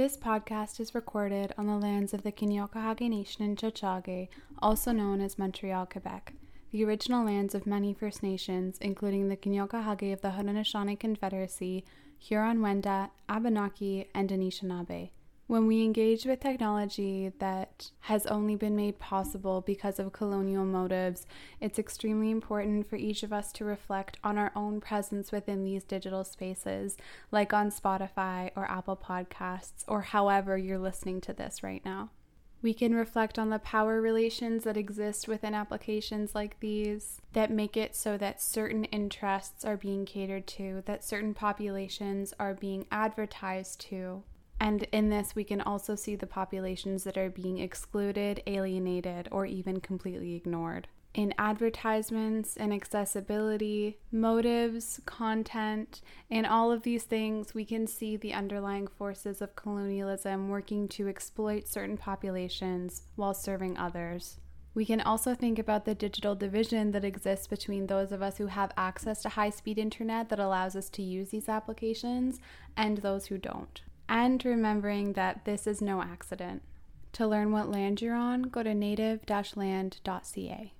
This podcast is recorded on the lands of the Kanien'kehá:ka Nation in Tiohtià:ke, also known as Montreal, Quebec, the original lands of many First Nations, including the Kanien'kehá:ka of the Haudenosaunee Confederacy, Huron-Wendat, Abenaki, and Anishinaabe. When we engage with technology that has only been made possible because of colonial motives, it's extremely important for each of us to reflect on our own presence within these digital spaces, like on Spotify or Apple Podcasts, or however you're listening to this right now. We can reflect on the power relations that exist within applications like these that make it so that certain interests are being catered to, that certain populations are being advertised to, and in this, we can also see the populations that are being excluded, alienated, or even completely ignored. In advertisements and accessibility, motives, content, in all of these things, we can see the underlying forces of colonialism working to exploit certain populations while serving others. We can also think about the digital division that exists between those of us who have access to high speed internet that allows us to use these applications and those who don't and remembering that this is no accident. To learn what land you're on, go to native land.ca.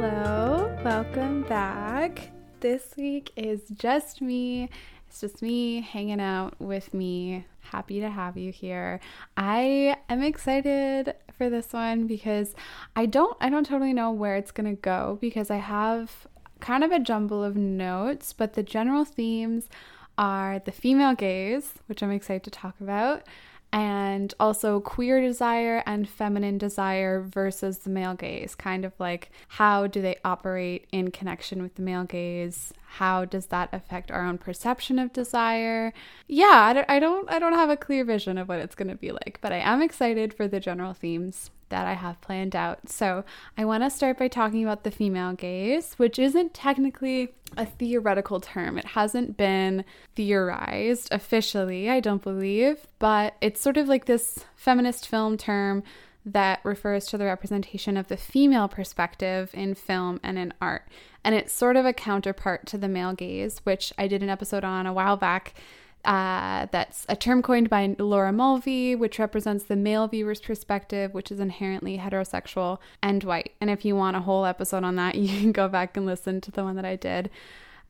welcome back. This week is just me. It's just me hanging out with me. Happy to have you here. I am excited for this one because I don't I don't totally know where it's going to go because I have kind of a jumble of notes, but the general themes are the female gaze, which I'm excited to talk about and also queer desire and feminine desire versus the male gaze kind of like how do they operate in connection with the male gaze how does that affect our own perception of desire yeah i don't i don't, I don't have a clear vision of what it's going to be like but i am excited for the general themes that I have planned out. So, I want to start by talking about the female gaze, which isn't technically a theoretical term. It hasn't been theorized officially, I don't believe, but it's sort of like this feminist film term that refers to the representation of the female perspective in film and in art. And it's sort of a counterpart to the male gaze, which I did an episode on a while back uh, that's a term coined by Laura Mulvey, which represents the male viewer's perspective, which is inherently heterosexual and white. And if you want a whole episode on that, you can go back and listen to the one that I did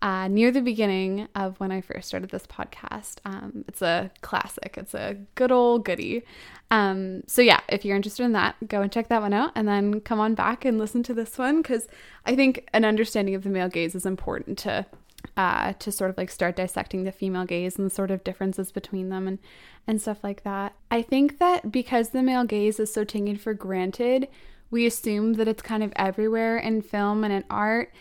uh, near the beginning of when I first started this podcast. Um, it's a classic, it's a good old goodie. Um, so, yeah, if you're interested in that, go and check that one out and then come on back and listen to this one because I think an understanding of the male gaze is important to uh, to sort of like start dissecting the female gaze and sort of differences between them and and stuff like that. I think that because the male gaze is so taken for granted, we assume that it's kind of everywhere in film and in art.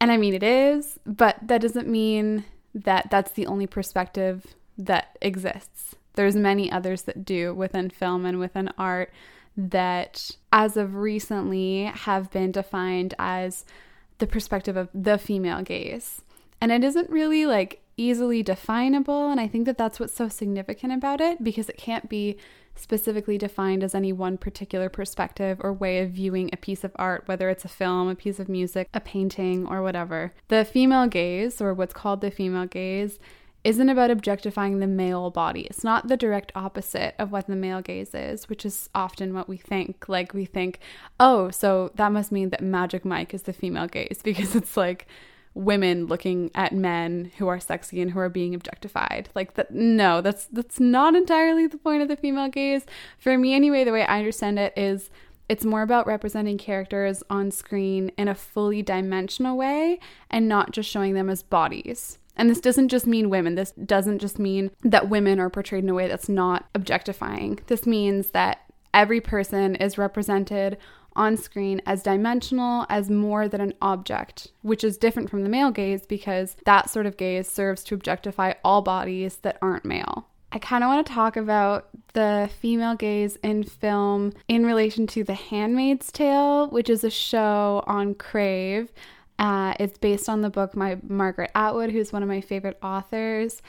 And I mean it is, but that doesn't mean that that's the only perspective that exists. There's many others that do within film and within art that as of recently have been defined as the perspective of the female gaze. And it isn't really like easily definable. And I think that that's what's so significant about it because it can't be specifically defined as any one particular perspective or way of viewing a piece of art, whether it's a film, a piece of music, a painting, or whatever. The female gaze, or what's called the female gaze, isn't about objectifying the male body. It's not the direct opposite of what the male gaze is, which is often what we think. Like, we think, oh, so that must mean that Magic Mike is the female gaze because it's like, women looking at men who are sexy and who are being objectified. Like that no, that's that's not entirely the point of the female gaze. For me anyway, the way I understand it is it's more about representing characters on screen in a fully dimensional way and not just showing them as bodies. And this doesn't just mean women. This doesn't just mean that women are portrayed in a way that's not objectifying. This means that every person is represented on screen as dimensional, as more than an object, which is different from the male gaze because that sort of gaze serves to objectify all bodies that aren't male. I kind of want to talk about the female gaze in film in relation to The Handmaid's Tale, which is a show on Crave. Uh, it's based on the book by Margaret Atwood, who's one of my favorite authors.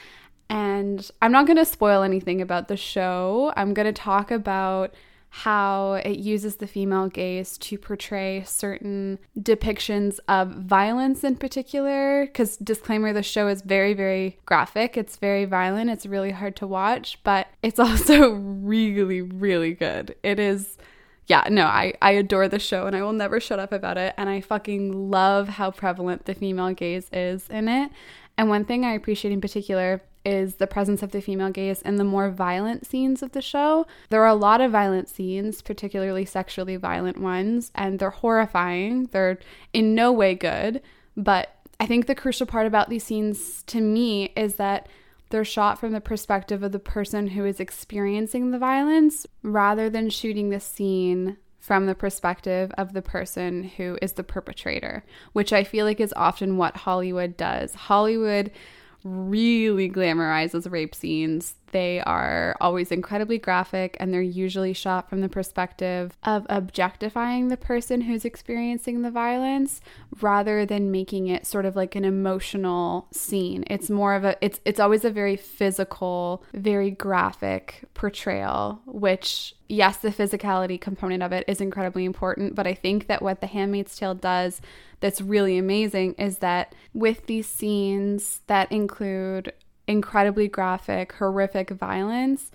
And I'm not going to spoil anything about the show. I'm going to talk about how it uses the female gaze to portray certain depictions of violence in particular. Because, disclaimer, the show is very, very graphic. It's very violent. It's really hard to watch, but it's also really, really good. It is yeah, no, I, I adore the show and I will never shut up about it. And I fucking love how prevalent the female gaze is in it. And one thing I appreciate in particular is the presence of the female gaze in the more violent scenes of the show. There are a lot of violent scenes, particularly sexually violent ones, and they're horrifying. They're in no way good. But I think the crucial part about these scenes to me is that they're shot from the perspective of the person who is experiencing the violence rather than shooting the scene from the perspective of the person who is the perpetrator, which I feel like is often what Hollywood does. Hollywood really glamorizes rape scenes. They are always incredibly graphic and they're usually shot from the perspective of objectifying the person who's experiencing the violence rather than making it sort of like an emotional scene. It's more of a it's it's always a very physical, very graphic portrayal, which yes, the physicality component of it is incredibly important, but I think that what The Handmaid's Tale does that's really amazing is that with these scenes that include incredibly graphic, horrific violence,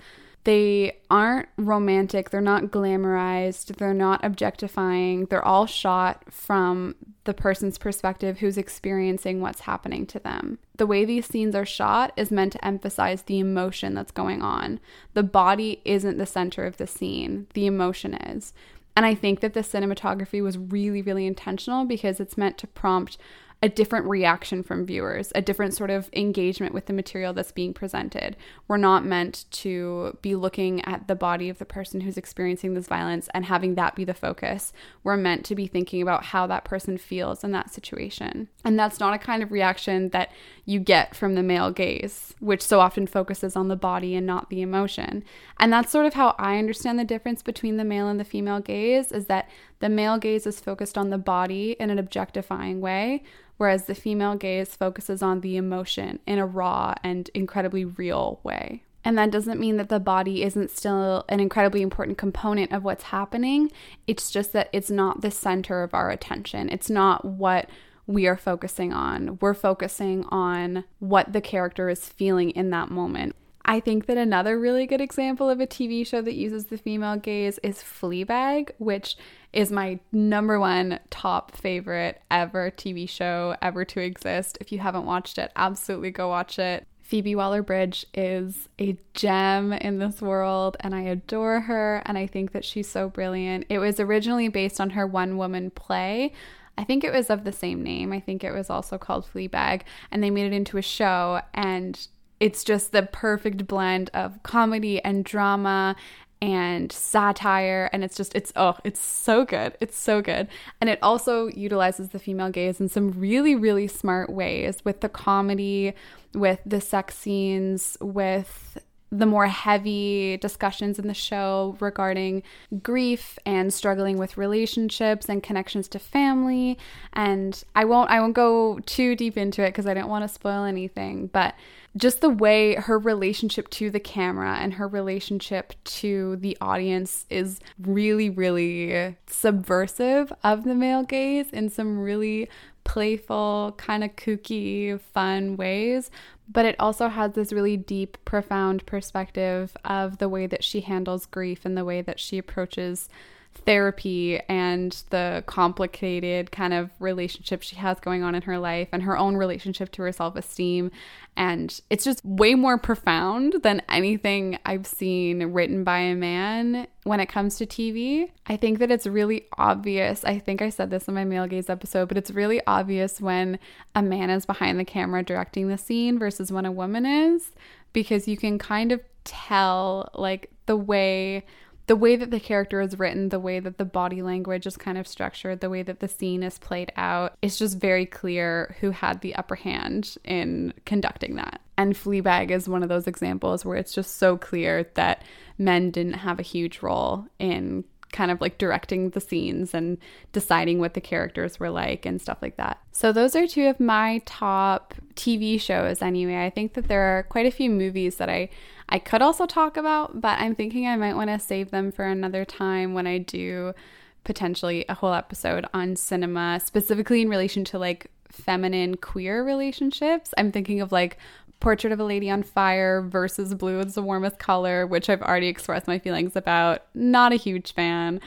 they aren't romantic, they're not glamorized, they're not objectifying. They're all shot from the person's perspective who's experiencing what's happening to them. The way these scenes are shot is meant to emphasize the emotion that's going on. The body isn't the center of the scene, the emotion is. And I think that the cinematography was really, really intentional because it's meant to prompt a different reaction from viewers, a different sort of engagement with the material that's being presented. We're not meant to be looking at the body of the person who's experiencing this violence and having that be the focus. We're meant to be thinking about how that person feels in that situation. And that's not a kind of reaction that you get from the male gaze, which so often focuses on the body and not the emotion. And that's sort of how I understand the difference between the male and the female gaze is that the male gaze is focused on the body in an objectifying way, whereas the female gaze focuses on the emotion in a raw and incredibly real way. And that doesn't mean that the body isn't still an incredibly important component of what's happening. It's just that it's not the center of our attention. It's not what we are focusing on. We're focusing on what the character is feeling in that moment. I think that another really good example of a TV show that uses the female gaze is Fleabag, which is my number one top favorite ever TV show ever to exist. If you haven't watched it, absolutely go watch it. Phoebe Waller Bridge is a gem in this world, and I adore her, and I think that she's so brilliant. It was originally based on her one woman play. I think it was of the same name. I think it was also called Fleabag, and they made it into a show, and it's just the perfect blend of comedy and drama and satire and it's just it's oh it's so good. It's so good. And it also utilizes the female gaze in some really really smart ways with the comedy with the sex scenes with the more heavy discussions in the show regarding grief and struggling with relationships and connections to family. And I won't I won't go too deep into it because I don't want to spoil anything but just the way her relationship to the camera and her relationship to the audience is really, really subversive of the male gaze in some really playful, kind of kooky, fun ways. But it also has this really deep, profound perspective of the way that she handles grief and the way that she approaches therapy and the complicated kind of relationship she has going on in her life and her own relationship to her self esteem. And it's just way more profound than anything I've seen written by a man when it comes to TV. I think that it's really obvious. I think I said this in my male gaze episode, but it's really obvious when a man is behind the camera directing the scene versus when a woman is because you can kind of tell like the way the way that the character is written, the way that the body language is kind of structured, the way that the scene is played out, it's just very clear who had the upper hand in conducting that. And Fleabag is one of those examples where it's just so clear that men didn't have a huge role in kind of like directing the scenes and deciding what the characters were like and stuff like that. So, those are two of my top TV shows anyway. I think that there are quite a few movies that I I could also talk about, but I'm thinking I might want to save them for another time when I do potentially a whole episode on cinema, specifically in relation to like feminine queer relationships. I'm thinking of like Portrait of a Lady on Fire versus Blue is the Warmest Color, which I've already expressed my feelings about. Not a huge fan.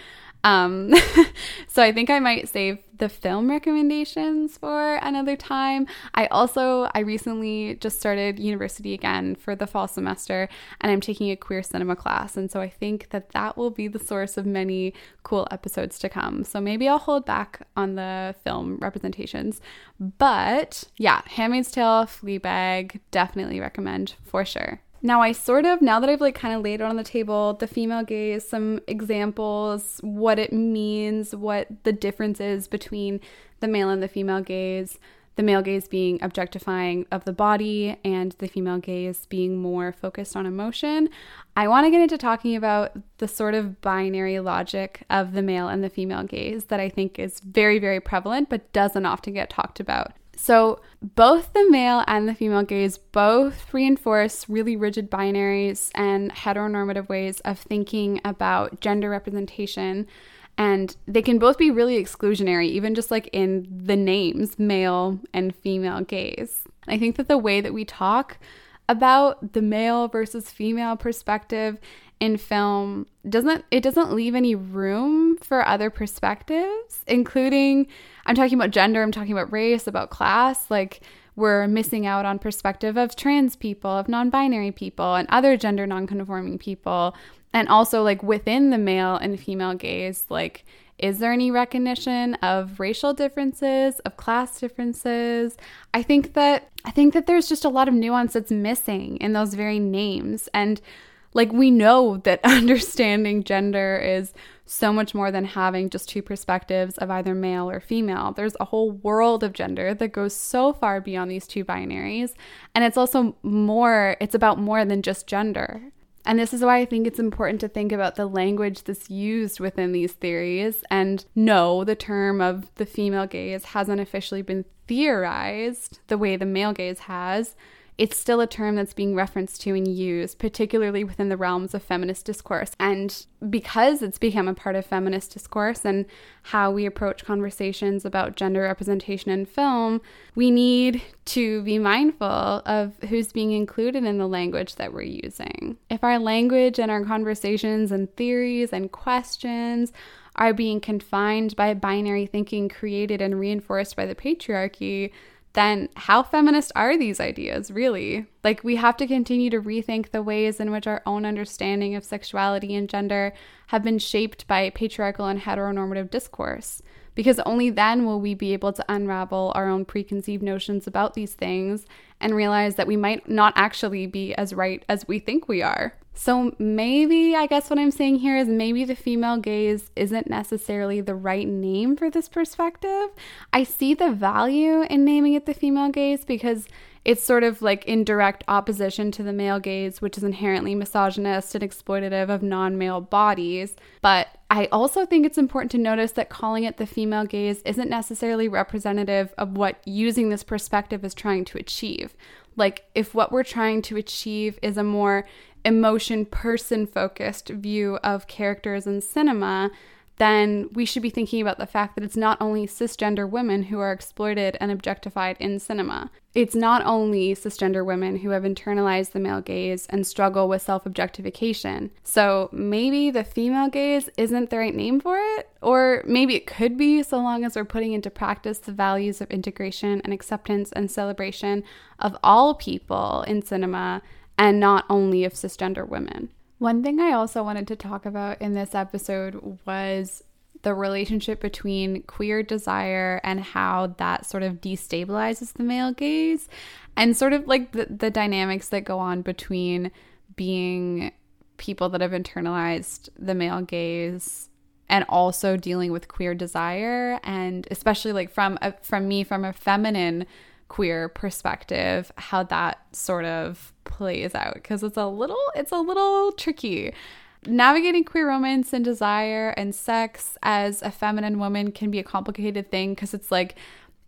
Um, so I think I might save the film recommendations for another time. I also I recently just started university again for the fall semester and I'm taking a queer cinema class and so I think that that will be the source of many cool episodes to come. So maybe I'll hold back on the film representations. But yeah, Handmaid's Tale, Fleabag, definitely recommend for sure. Now, I sort of, now that I've like kind of laid it on the table, the female gaze, some examples, what it means, what the difference is between the male and the female gaze, the male gaze being objectifying of the body and the female gaze being more focused on emotion. I want to get into talking about the sort of binary logic of the male and the female gaze that I think is very, very prevalent but doesn't often get talked about. So, both the male and the female gaze both reinforce really rigid binaries and heteronormative ways of thinking about gender representation. And they can both be really exclusionary, even just like in the names, male and female gaze. I think that the way that we talk about the male versus female perspective in film doesn't it doesn't leave any room for other perspectives including i'm talking about gender i'm talking about race about class like we're missing out on perspective of trans people of non-binary people and other gender non-conforming people and also like within the male and female gaze like is there any recognition of racial differences of class differences i think that i think that there's just a lot of nuance that's missing in those very names and like, we know that understanding gender is so much more than having just two perspectives of either male or female. There's a whole world of gender that goes so far beyond these two binaries. And it's also more, it's about more than just gender. And this is why I think it's important to think about the language that's used within these theories. And no, the term of the female gaze hasn't officially been theorized the way the male gaze has it's still a term that's being referenced to and used, particularly within the realms of feminist discourse. And because it's become a part of feminist discourse and how we approach conversations about gender representation in film, we need to be mindful of who's being included in the language that we're using. If our language and our conversations and theories and questions are being confined by binary thinking created and reinforced by the patriarchy, then how feminist are these ideas, really? Like, we have to continue to rethink the ways in which our own understanding of sexuality and gender have been shaped by patriarchal and heteronormative discourse, because only then will we be able to unravel our own preconceived notions about these things and realize that we might not actually be as right as we think we are. So maybe, I guess what I'm saying here is maybe the female gaze isn't necessarily the right name for this perspective. I see the value in naming it the female gaze because it's sort of like in direct opposition to the male gaze, which is inherently misogynist and exploitative of non male bodies. But I also think it's important to notice that calling it the female gaze isn't necessarily representative of what using this perspective is trying to achieve. Like, if what we're trying to achieve is a more emotion person focused view of characters in cinema, then we should be thinking about the fact that it's not only cisgender women who are exploited and objectified in cinema. It's not only cisgender women who have internalized the male gaze and struggle with self objectification. So maybe the female gaze isn't the right name for it, or maybe it could be so long as we're putting into practice the values of integration and acceptance and celebration of all people in cinema and not only of cisgender women. One thing I also wanted to talk about in this episode was the relationship between queer desire and how that sort of destabilizes the male gaze and sort of like the, the dynamics that go on between being people that have internalized the male gaze and also dealing with queer desire and especially like from a, from me from a feminine queer perspective how that sort of plays out because it's a little it's a little tricky. Navigating queer romance and desire and sex as a feminine woman can be a complicated thing because it's like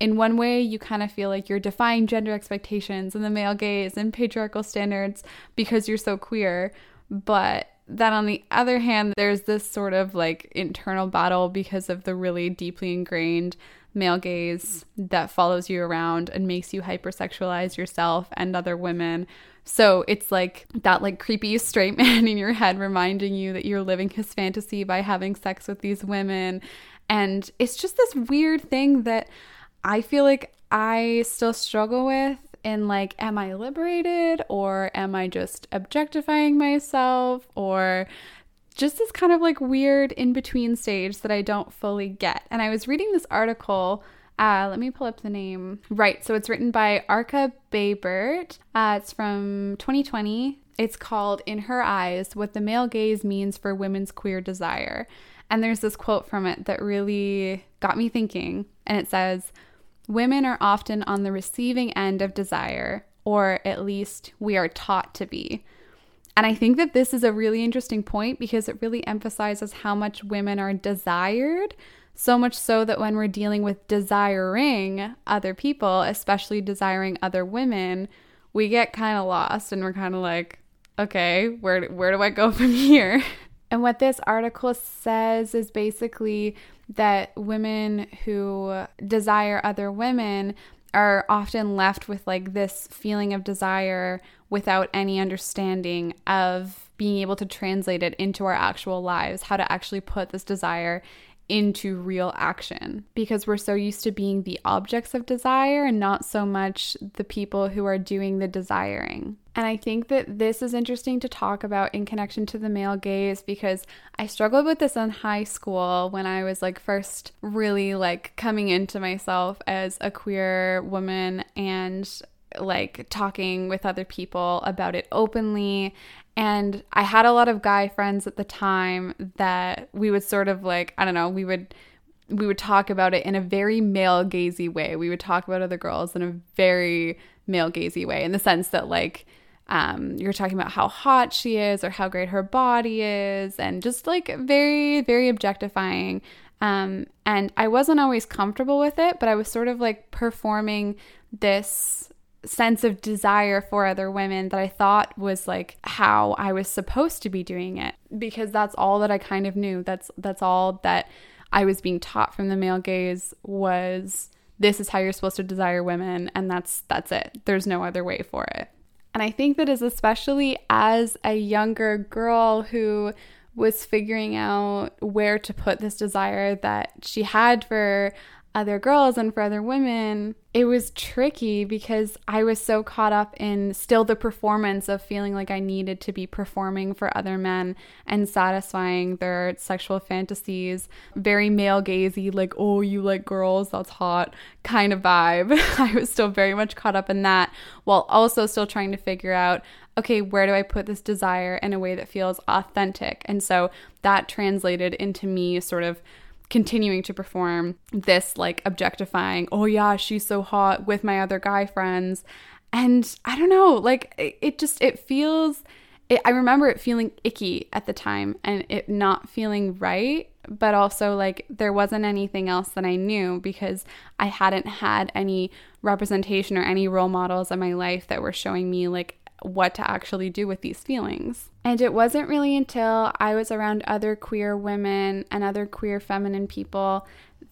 in one way you kind of feel like you're defying gender expectations and the male gaze and patriarchal standards because you're so queer. But then on the other hand there's this sort of like internal battle because of the really deeply ingrained male gaze that follows you around and makes you hypersexualize yourself and other women so it's like that like creepy straight man in your head reminding you that you're living his fantasy by having sex with these women. And it's just this weird thing that I feel like I still struggle with in like am I liberated or am I just objectifying myself or just this kind of like weird in between stage that I don't fully get. And I was reading this article uh, let me pull up the name. Right. So it's written by Arka Baybert. Uh, it's from 2020. It's called In Her Eyes What the Male Gaze Means for Women's Queer Desire. And there's this quote from it that really got me thinking. And it says, Women are often on the receiving end of desire, or at least we are taught to be. And I think that this is a really interesting point because it really emphasizes how much women are desired so much so that when we're dealing with desiring other people, especially desiring other women, we get kind of lost and we're kind of like, okay, where where do I go from here? And what this article says is basically that women who desire other women are often left with like this feeling of desire without any understanding of being able to translate it into our actual lives, how to actually put this desire into real action because we're so used to being the objects of desire and not so much the people who are doing the desiring. And I think that this is interesting to talk about in connection to the male gaze because I struggled with this in high school when I was like first really like coming into myself as a queer woman and like talking with other people about it openly and I had a lot of guy friends at the time that we would sort of like, I don't know, we would we would talk about it in a very male gazy way. We would talk about other girls in a very male gazy way in the sense that like um, you're talking about how hot she is or how great her body is and just like very very objectifying um, and i wasn't always comfortable with it but i was sort of like performing this sense of desire for other women that I thought was like how I was supposed to be doing it because that's all that I kind of knew. That's that's all that I was being taught from the male gaze was this is how you're supposed to desire women and that's that's it. There's no other way for it. And I think that is especially as a younger girl who was figuring out where to put this desire that she had for other girls and for other women, it was tricky because I was so caught up in still the performance of feeling like I needed to be performing for other men and satisfying their sexual fantasies. Very male gazy, like, oh, you like girls, that's hot kind of vibe. I was still very much caught up in that while also still trying to figure out okay, where do I put this desire in a way that feels authentic? And so that translated into me sort of continuing to perform this like objectifying, oh yeah, she's so hot with my other guy friends. And I don't know, like it, it just it feels it, I remember it feeling icky at the time and it not feeling right, but also like there wasn't anything else that I knew because I hadn't had any representation or any role models in my life that were showing me like what to actually do with these feelings. And it wasn't really until I was around other queer women and other queer feminine people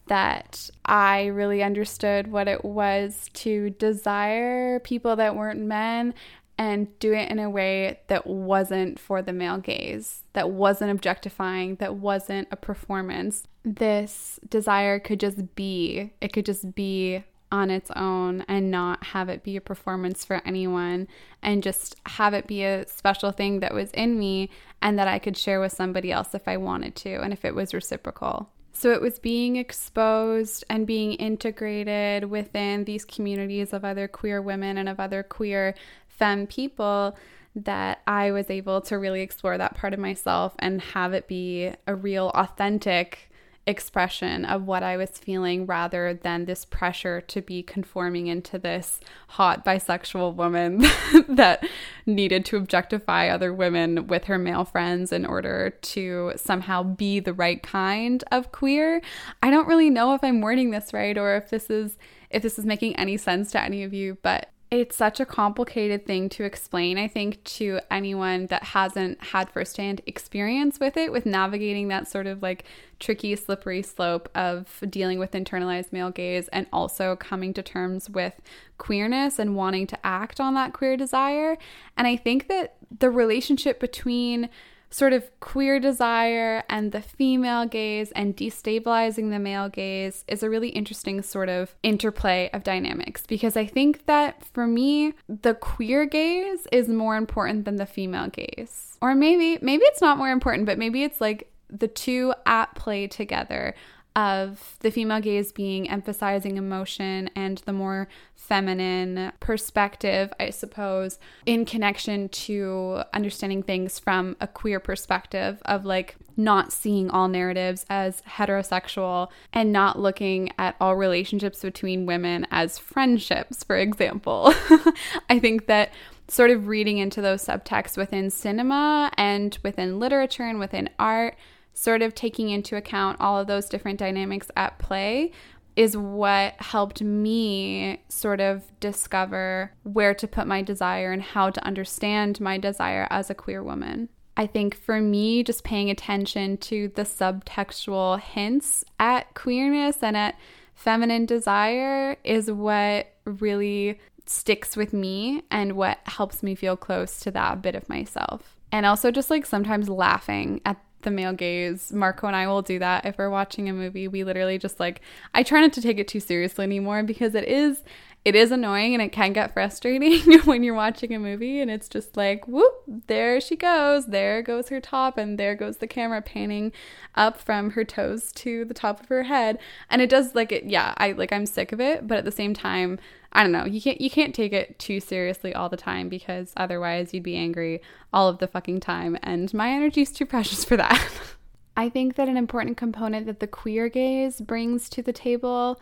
that I really understood what it was to desire people that weren't men and do it in a way that wasn't for the male gaze, that wasn't objectifying, that wasn't a performance. This desire could just be, it could just be on its own and not have it be a performance for anyone and just have it be a special thing that was in me and that I could share with somebody else if I wanted to and if it was reciprocal. So it was being exposed and being integrated within these communities of other queer women and of other queer femme people that I was able to really explore that part of myself and have it be a real authentic expression of what I was feeling rather than this pressure to be conforming into this hot bisexual woman that needed to objectify other women with her male friends in order to somehow be the right kind of queer. I don't really know if I'm wording this right or if this is if this is making any sense to any of you, but it's such a complicated thing to explain, I think, to anyone that hasn't had firsthand experience with it, with navigating that sort of like tricky, slippery slope of dealing with internalized male gaze and also coming to terms with queerness and wanting to act on that queer desire. And I think that the relationship between sort of queer desire and the female gaze and destabilizing the male gaze is a really interesting sort of interplay of dynamics because I think that for me the queer gaze is more important than the female gaze. Or maybe maybe it's not more important but maybe it's like the two at play together of the female gaze being emphasizing emotion and the more feminine perspective, I suppose, in connection to understanding things from a queer perspective of like not seeing all narratives as heterosexual and not looking at all relationships between women as friendships, for example. I think that sort of reading into those subtexts within cinema and within literature and within art sort of taking into account all of those different dynamics at play is what helped me sort of discover where to put my desire and how to understand my desire as a queer woman. I think for me, just paying attention to the subtextual hints at queerness and at feminine desire is what really sticks with me and what helps me feel close to that bit of myself. And also just like sometimes laughing at the male gaze. Marco and I will do that if we're watching a movie. We literally just like I try not to take it too seriously anymore because it is it is annoying and it can get frustrating when you're watching a movie and it's just like whoop there she goes there goes her top and there goes the camera panning up from her toes to the top of her head and it does like it yeah i like i'm sick of it but at the same time I don't know. You can't you can't take it too seriously all the time because otherwise you'd be angry all of the fucking time and my energy is too precious for that. I think that an important component that the queer gaze brings to the table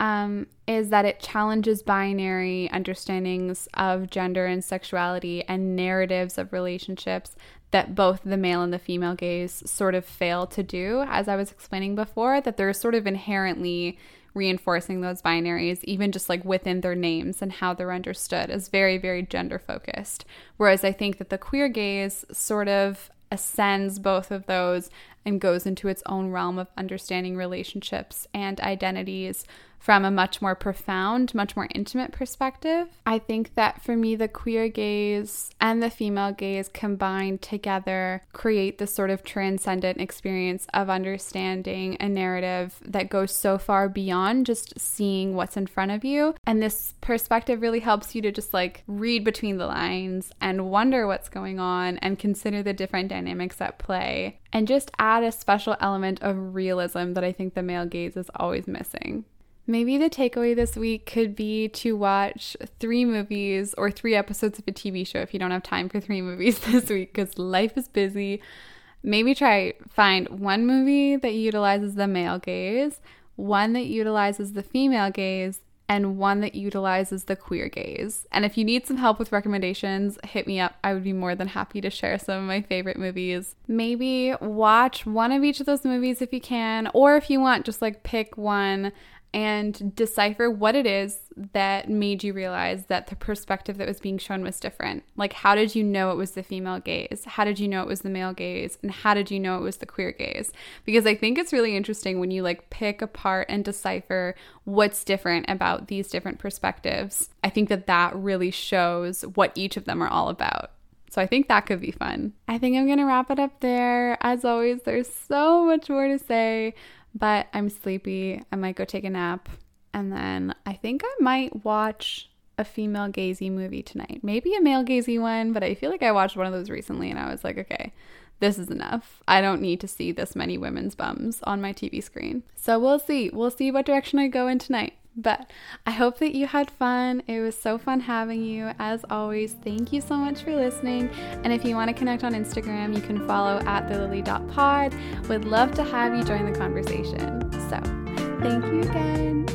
um, is that it challenges binary understandings of gender and sexuality and narratives of relationships that both the male and the female gaze sort of fail to do. As I was explaining before, that they're sort of inherently reinforcing those binaries, even just like within their names and how they're understood, is very, very gender focused. Whereas I think that the queer gaze sort of ascends both of those and goes into its own realm of understanding relationships and identities from a much more profound, much more intimate perspective. I think that for me, the queer gaze and the female gaze combined together create this sort of transcendent experience of understanding a narrative that goes so far beyond just seeing what's in front of you. And this perspective really helps you to just like read between the lines and wonder what's going on and consider the different dynamics at play and just add a special element of realism that I think the male gaze is always missing. Maybe the takeaway this week could be to watch three movies or three episodes of a TV show if you don't have time for three movies this week because life is busy. Maybe try find one movie that utilizes the male gaze, one that utilizes the female gaze, and one that utilizes the queer gaze. And if you need some help with recommendations, hit me up. I would be more than happy to share some of my favorite movies. Maybe watch one of each of those movies if you can, or if you want, just like pick one and decipher what it is that made you realize that the perspective that was being shown was different. Like, how did you know it was the female gaze? How did you know it was the male gaze? And how did you know it was the queer gaze? Because I think it's really interesting when you like pick apart and decipher what's different about these different perspectives. I think that that really shows what each of them are all about. So I think that could be fun. I think I'm going to wrap it up there. As always, there's so much more to say, but I'm sleepy. I might go take a nap. And then I think I might watch a female gazy movie tonight. Maybe a male gazy one, but I feel like I watched one of those recently and I was like, okay, this is enough. I don't need to see this many women's bums on my TV screen. So we'll see. We'll see what direction I go in tonight. But I hope that you had fun. It was so fun having you. As always, thank you so much for listening. And if you want to connect on Instagram, you can follow at the lily.pod. Would love to have you join the conversation. So thank you again